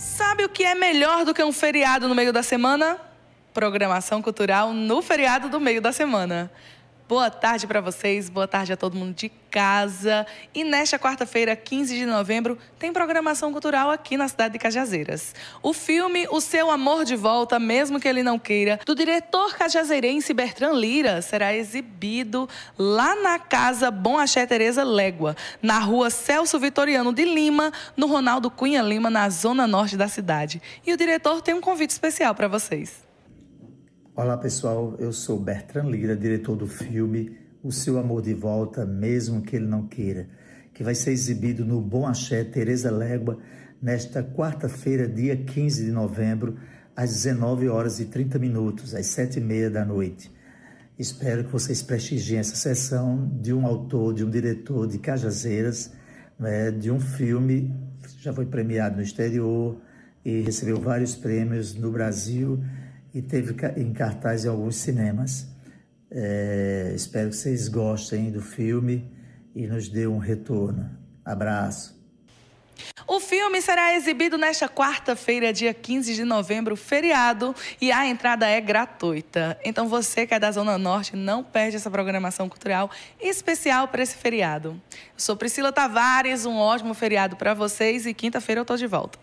Sabe o que é melhor do que um feriado no meio da semana? Programação cultural no feriado do meio da semana. Boa tarde para vocês, boa tarde a todo mundo de casa. E nesta quarta-feira, 15 de novembro, tem programação cultural aqui na cidade de Cajazeiras. O filme O Seu Amor de Volta, mesmo que ele não queira, do diretor cajazeirense Bertrand Lira, será exibido lá na Casa Bom Axé Tereza Légua, na rua Celso Vitoriano de Lima, no Ronaldo Cunha Lima, na zona norte da cidade. E o diretor tem um convite especial para vocês. Olá pessoal, eu sou Bertrand Lira, diretor do filme O Seu Amor de Volta, mesmo que ele não queira, que vai ser exibido no Bom Axé Tereza Légua nesta quarta-feira, dia 15 de novembro, às 19 horas e 30 minutos, às 7 e meia da noite. Espero que vocês prestigiem essa sessão de um autor, de um diretor de Cajazeiras, né, de um filme que já foi premiado no exterior e recebeu vários prêmios no Brasil e teve em cartaz em alguns cinemas. É, espero que vocês gostem do filme e nos dê um retorno. Abraço. O filme será exibido nesta quarta-feira, dia 15 de novembro, feriado, e a entrada é gratuita. Então você que é da Zona Norte, não perde essa programação cultural especial para esse feriado. Eu sou Priscila Tavares, um ótimo feriado para vocês e quinta-feira eu estou de volta.